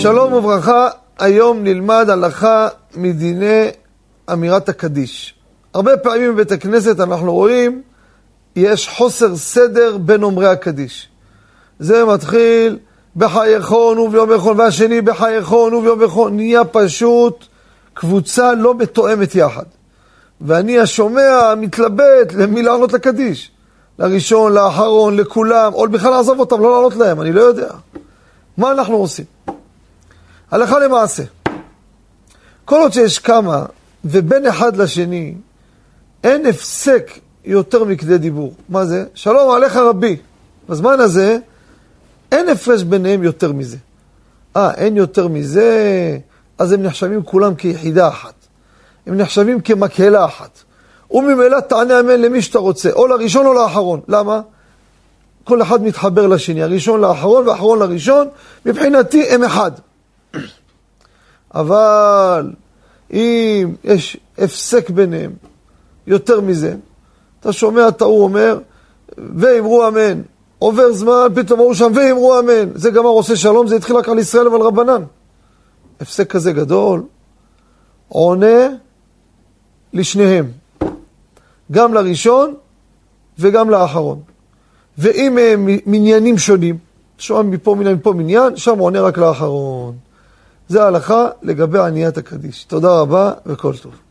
שלום וברכה, היום נלמד הלכה מדיני אמירת הקדיש. הרבה פעמים בבית הכנסת אנחנו רואים, יש חוסר סדר בין אומרי הקדיש. זה מתחיל בחייכון וביום יכול, והשני בחייכון וביום יכול, נהיה פשוט קבוצה לא מתואמת יחד. ואני השומע מתלבט למי לענות לקדיש. לראשון, לאחרון, לכולם, או בכלל לעזוב אותם, לא לענות להם, אני לא יודע. מה אנחנו עושים? הלכה למעשה. כל עוד שיש כמה, ובין אחד לשני, אין הפסק יותר מכדי דיבור. מה זה? שלום עליך רבי. בזמן הזה, אין הפרש ביניהם יותר מזה. אה, אין יותר מזה, אז הם נחשבים כולם כיחידה אחת. הם נחשבים כמקהלה אחת. וממילא תענה אמן למי שאתה רוצה, או לראשון או לאחרון. למה? כל אחד מתחבר לשני, הראשון לאחרון והאחרון לראשון, מבחינתי הם אחד. אבל אם יש הפסק ביניהם יותר מזה, אתה שומע את ההוא אומר, ואמרו אמן. עובר זמן, פתאום אמרו שם, ואמרו אמן. זה גמר עושה שלום, זה התחיל רק על ישראל ועל רבנן. הפסק כזה גדול, עונה לשניהם. גם לראשון וגם לאחרון. ואם הם מניינים שונים, שומע מפה מניין, מפה מניין, שם עונה רק לאחרון. זה ההלכה לגבי עניית הקדיש. תודה רבה וכל טוב.